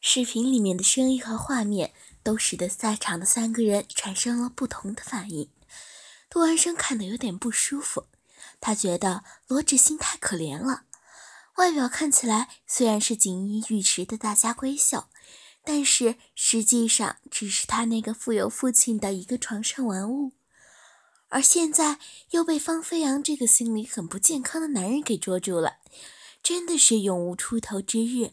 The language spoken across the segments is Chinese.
视频里面的声音和画面都使得在场的三个人产生了不同的反应。杜安生看得有点不舒服，他觉得罗志新太可怜了。外表看起来虽然是锦衣玉食的大家闺秀，但是实际上只是他那个富有父亲的一个床上玩物。而现在又被方飞扬这个心理很不健康的男人给捉住了，真的是永无出头之日，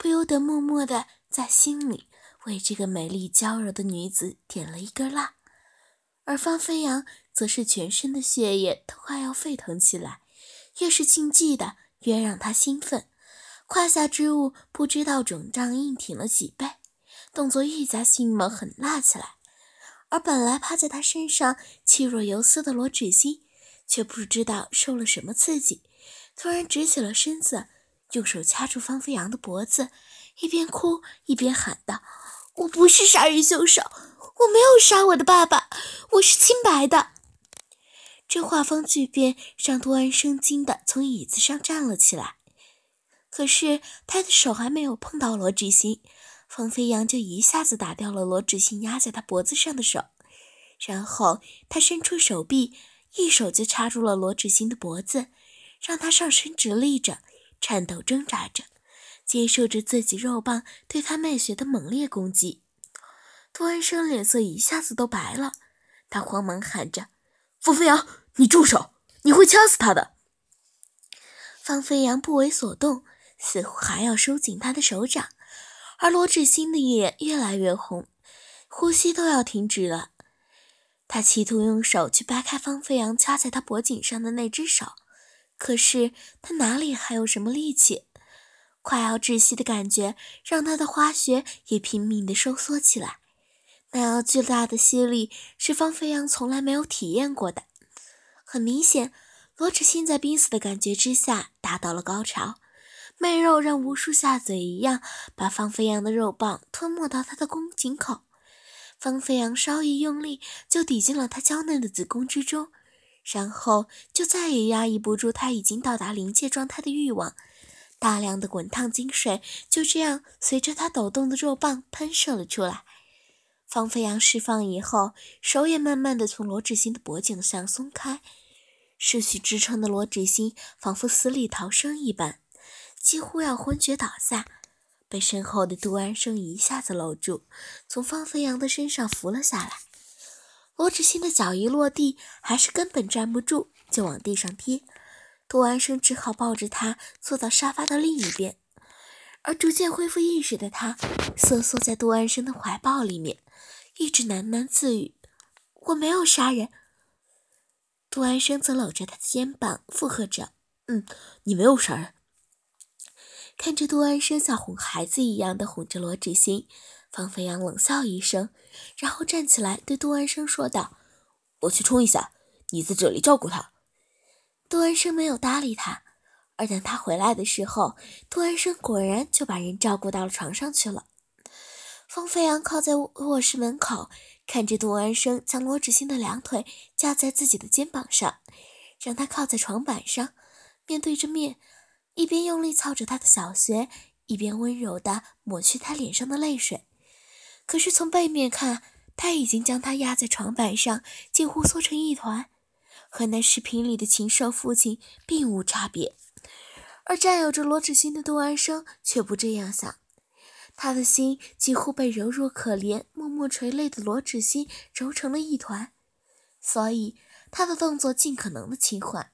不由得默默的在心里为这个美丽娇柔的女子点了一根蜡。而方飞扬则是全身的血液都快要沸腾起来，越是禁忌的越让他兴奋，胯下之物不知道肿胀硬挺了几倍，动作愈加迅猛狠辣起来。而本来趴在他身上气若游丝的罗芷欣，却不知道受了什么刺激，突然直起了身子，用手掐住方飞扬的脖子，一边哭一边喊道：“我不是杀人凶手，我没有杀我的爸爸，我是清白的。”这画风巨变，让杜安生惊的从椅子上站了起来。可是他的手还没有碰到罗志新。方飞扬就一下子打掉了罗志新压在他脖子上的手，然后他伸出手臂，一手就掐住了罗志新的脖子，让他上身直立着，颤抖挣扎着，接受着自己肉棒对他脉血的猛烈攻击。杜安生脸色一下子都白了，他慌忙喊着：“方飞扬，你住手！你会掐死他的！”方飞扬不为所动，似乎还要收紧他的手掌。而罗志新的眼越来越红，呼吸都要停止了。他企图用手去掰开方飞扬掐在他脖颈上的那只手，可是他哪里还有什么力气？快要窒息的感觉让他的花穴也拼命地收缩起来。那样巨大的吸力是方飞扬从来没有体验过的。很明显，罗志新在濒死的感觉之下达到了高潮。媚肉让无数下嘴一样把方飞扬的肉棒吞没到他的宫颈口，方飞扬稍一用力就抵进了他娇嫩的子宫之中，然后就再也压抑不住他已经到达临界状态的欲望，大量的滚烫精水就这样随着他抖动的肉棒喷射了出来。方飞扬释放以后，手也慢慢的从罗志新的脖颈上松开，失去支撑的罗志新仿佛死里逃生一般。几乎要昏厥倒下，被身后的杜安生一下子搂住，从方飞扬的身上扶了下来。罗志新的脚一落地，还是根本站不住，就往地上跌。杜安生只好抱着他坐到沙发的另一边，而逐渐恢复意识的他瑟缩在杜安生的怀抱里面，一直喃喃自语：“我没有杀人。”杜安生则搂着他的肩膀附和着：“嗯，你没有杀人。”看着杜安生像哄孩子一样的哄着罗志新，方飞扬冷笑一声，然后站起来对杜安生说道：“我去冲一下，你在这里照顾他。”杜安生没有搭理他，而等他回来的时候，杜安生果然就把人照顾到了床上去了。方飞扬靠在卧室门口，看着杜安生将罗志新的两腿架在自己的肩膀上，让他靠在床板上，面对着面。一边用力操着他的小穴，一边温柔地抹去他脸上的泪水。可是从背面看，他已经将他压在床板上，近乎缩成一团，和那视频里的禽兽父亲并无差别。而占有着罗志新的杜安生却不这样想，他的心几乎被柔弱可怜、默默垂泪的罗志新揉成了一团，所以他的动作尽可能的轻缓。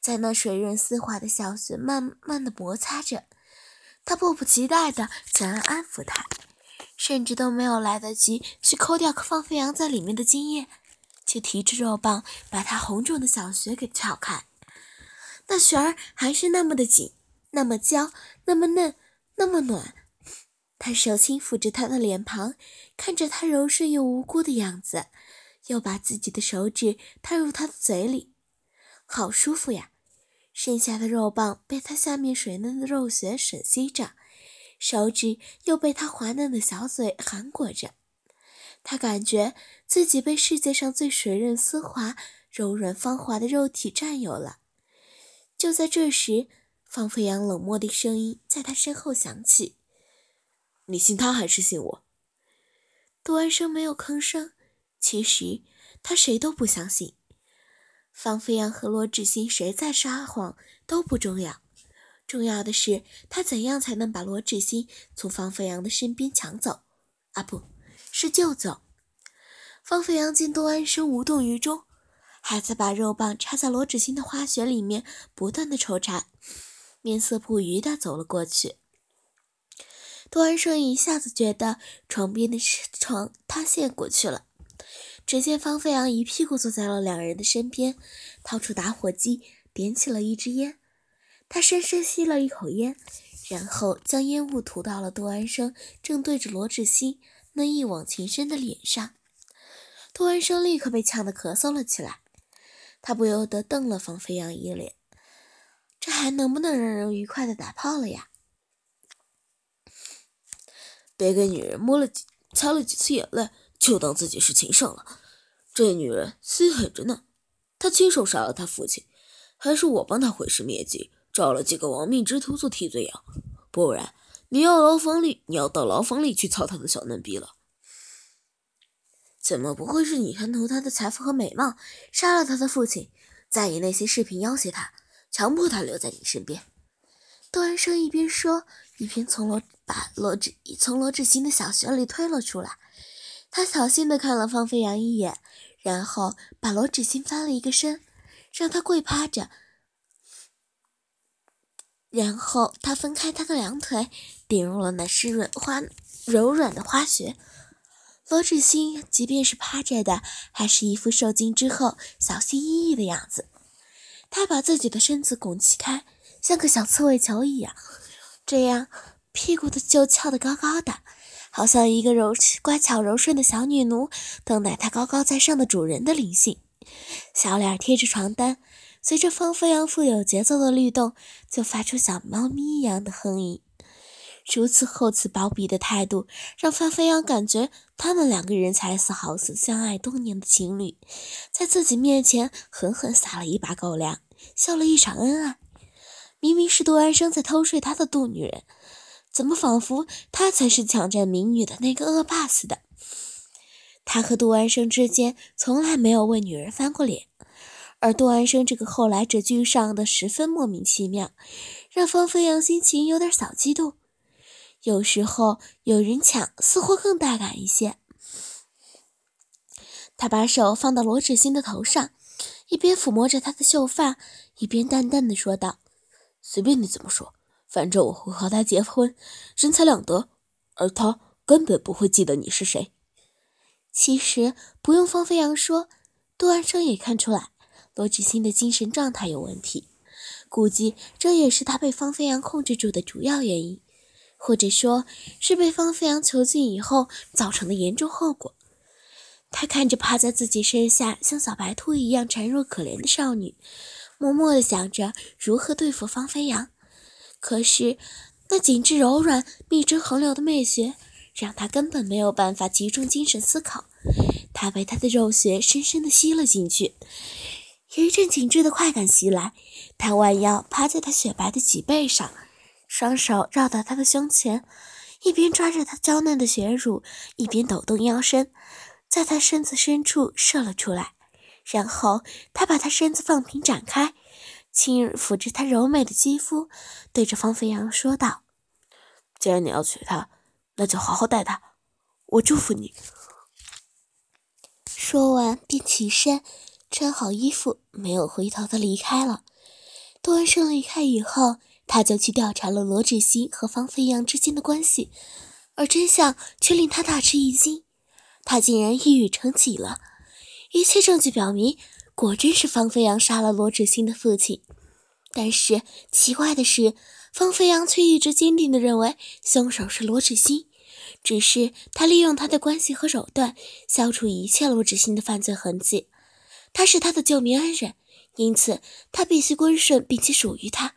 在那水润丝滑的小穴慢慢的摩擦着，他迫不及待的想要安抚他，甚至都没有来得及去抠掉放飞扬在里面的精液，就提着肉棒把他红肿的小穴给撬开。那穴儿还是那么的紧，那么娇，那么嫩，那么暖。他手轻抚着他的脸庞，看着他柔顺又无辜的样子，又把自己的手指探入他的嘴里，好舒服呀。剩下的肉棒被他下面水嫩的肉穴吮吸着，手指又被他滑嫩的小嘴含裹着，他感觉自己被世界上最水润丝滑、柔软芳华的肉体占有了。就在这时，方飞扬冷漠的声音在他身后响起：“你信他还是信我？杜安生没有吭声。其实他谁都不相信，方飞扬和罗志新谁在撒谎都不重要，重要的是他怎样才能把罗志新从方飞扬的身边抢走？啊，不是救走。方飞扬见杜安生无动于衷，还在把肉棒插在罗志新的花穴里面，不断的抽插，面色不愉的走了过去。杜安生一下子觉得床边的床塌陷过去了。只见方飞扬一屁股坐在了两人的身边，掏出打火机，点起了一支烟。他深深吸了一口烟，然后将烟雾涂到了杜安生正对着罗志新那一往情深的脸上。杜安生立刻被呛得咳嗽了起来，他不由得瞪了方飞扬一脸：“这还能不能让人愉快的打炮了呀？别给女人摸了几、擦了几次眼泪。”就当自己是情圣了，这女人心狠着呢。她亲手杀了他父亲，还是我帮她毁尸灭迹，找了几个亡命之徒做替罪羊。不然，你要牢房里，你要到牢房里去操他的小嫩逼了。怎么不会是你贪图他的财富和美貌，杀了他的父亲，再以那些视频要挟他，强迫他留在你身边？杜安生一边说，一边从罗把罗志从罗志新的小穴里推了出来。他小心地看了方飞扬一眼，然后把罗志新翻了一个身，让他跪趴着。然后他分开他的两腿，顶入了那湿润花柔软的花穴。罗志新即便是趴着的，还是一副受惊之后小心翼翼的样子。他把自己的身子拱起开，像个小刺猬球一样，这样屁股的就翘得高高的。好像一个柔乖巧柔顺的小女奴，等待他高高在上的主人的临幸。小脸贴着床单，随着方飞扬富有节奏的律动，就发出小猫咪一样的哼吟。如此厚此薄彼的态度，让方飞扬感觉他们两个人才是好似相爱多年的情侣，在自己面前狠狠撒了一把狗粮，秀了一场恩爱。明明是杜安生在偷睡他的杜女人。怎么仿佛他才是抢占民女的那个恶霸似的？他和杜安生之间从来没有为女人翻过脸，而杜安生这个后来者居上的十分莫名其妙，让方飞扬心情有点小激动。有时候有人抢，似乎更大胆一些。他把手放到罗芷欣的头上，一边抚摸着她的秀发，一边淡淡的说道：“随便你怎么说。”反正我会和他结婚，人财两得，而他根本不会记得你是谁。其实不用方飞扬说，杜安生也看出来罗志新的精神状态有问题，估计这也是他被方飞扬控制住的主要原因，或者说是被方飞扬囚禁以后造成的严重后果。他看着趴在自己身下像小白兔一样孱弱可怜的少女，默默地想着如何对付方飞扬。可是，那紧致柔软、蜜汁横流的媚穴，让他根本没有办法集中精神思考。他被他的肉穴深深地吸了进去，一阵紧致的快感袭来。他弯腰趴在他雪白的脊背上，双手绕到他的胸前，一边抓着他娇嫩的血乳，一边抖动腰身，在他身子深处射了出来。然后，他把他身子放平展开。轻抚着她柔美的肌肤，对着方飞扬说道：“既然你要娶她，那就好好待她。我祝福你。”说完便起身，穿好衣服，没有回头的离开了。杜安生离开以后，他就去调查了罗志新和方飞扬之间的关系，而真相却令他大吃一惊：他竟然一语成疾了。一切证据表明。果真是方飞扬杀了罗志新的父亲，但是奇怪的是，方飞扬却一直坚定地认为凶手是罗志新，只是他利用他的关系和手段消除一切罗志新的犯罪痕迹。他是他的救命恩人，因此他必须归顺并且属于他。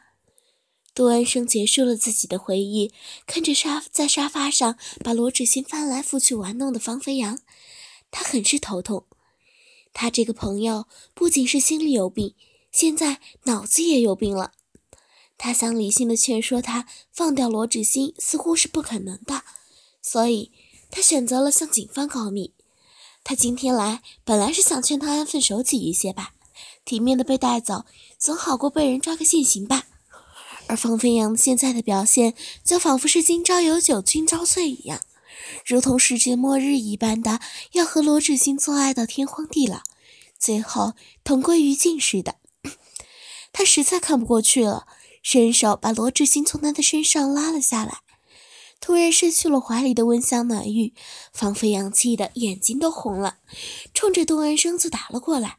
杜安生结束了自己的回忆，看着沙在沙发上把罗志新翻来覆去玩弄的方飞扬，他很是头痛。他这个朋友不仅是心里有病，现在脑子也有病了。他想理性的劝说他放掉罗志新，似乎是不可能的。所以他选择了向警方告密。他今天来本来是想劝他安分守己一些吧，体面的被带走总好过被人抓个现行吧。而方飞扬现在的表现，就仿佛是今朝有酒今朝醉一样，如同世界末日一般的要和罗志新做爱到天荒地老，最后同归于尽似的。他实在看不过去了，伸手把罗志新从他的身上拉了下来。突然失去了怀里的温香暖玉，方飞扬气得眼睛都红了，冲着杜安生就打了过来。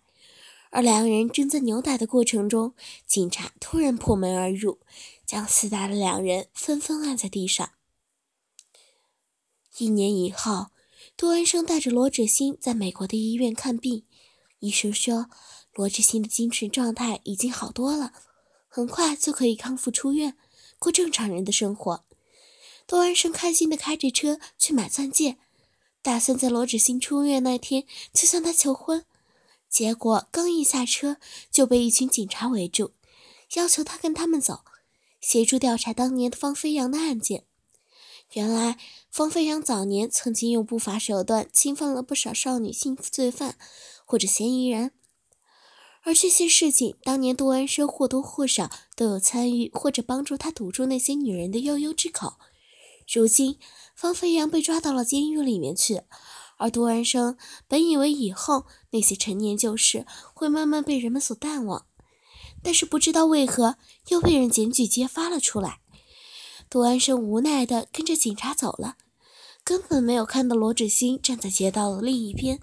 而两人正在扭打的过程中，警察突然破门而入，将厮打的两人纷纷按在地上。一年以后，杜安生带着罗志新在美国的医院看病，医生说罗志新的精神状态已经好多了，很快就可以康复出院，过正常人的生活。杜安生开心地开着车去买钻戒，打算在罗志新出院那天就向他求婚。结果刚一下车，就被一群警察围住，要求他跟他们走，协助调查当年的方飞扬的案件。原来，方飞扬早年曾经用不法手段侵犯了不少少女性罪犯或者嫌疑人，而这些事情，当年杜安生或多或少都有参与或者帮助他堵住那些女人的悠悠之口。如今，方飞扬被抓到了监狱里面去。而杜安生本以为以后那些陈年旧事会慢慢被人们所淡忘，但是不知道为何又被人检举揭发了出来。杜安生无奈地跟着警察走了，根本没有看到罗志新站在街道的另一边，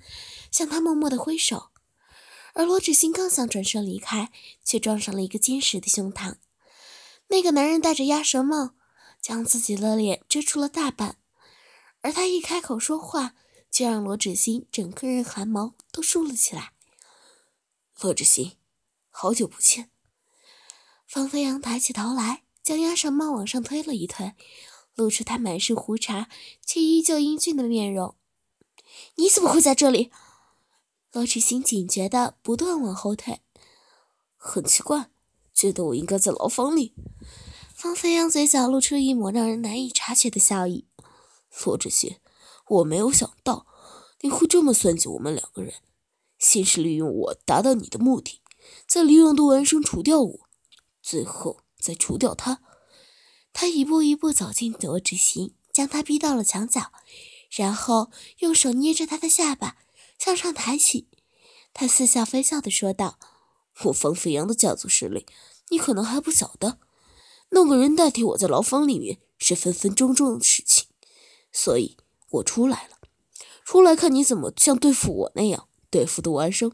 向他默默地挥手。而罗志新刚想转身离开，却撞上了一个坚实的胸膛。那个男人戴着鸭舌帽，将自己的脸遮住了大半，而他一开口说话。就让罗志新整个人汗毛都竖了起来。罗志新，好久不见。方飞扬抬起头来，将鸭舌帽往上推了一推，露出他满是胡茬却依旧英俊的面容。你怎么会在这里？罗志新警觉的不断往后退。很奇怪，觉得我应该在牢房里。方飞扬嘴角露出一抹让人难以察觉的笑意。罗志新。我没有想到你会这么算计我们两个人，先是利用我达到你的目的，再利用杜文生除掉我，最后再除掉他。他一步一步走进罗志新，将他逼到了墙角，然后用手捏着他的下巴向上抬起。他似笑非笑地说道：“我方飞扬的家族势力，你可能还不晓得。弄个人代替我在牢房里面是分分钟钟的事情，所以。”我出来了，出来看你怎么像对付我那样对付杜安生。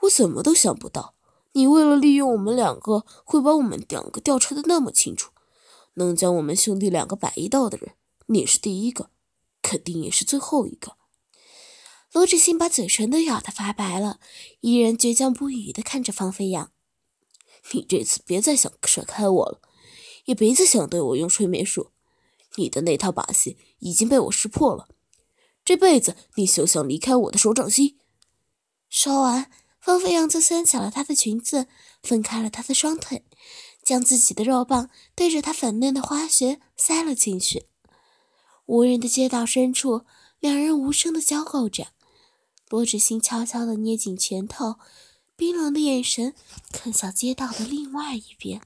我怎么都想不到，你为了利用我们两个，会把我们两个调查的那么清楚，能将我们兄弟两个摆一道的人，你是第一个，肯定也是最后一个。罗志新把嘴唇都咬得发白了，依然倔强不语地看着方飞扬。你这次别再想甩开我了，也别再想对我用催眠术。你的那套把戏已经被我识破了，这辈子你休想离开我的手掌心。说完，方飞扬就掀起了她的裙子，分开了她的双腿，将自己的肉棒对着她粉嫩的花穴塞了进去。无人的街道深处，两人无声的交媾着。罗志新悄悄地捏紧拳头，冰冷的眼神看向街道的另外一边。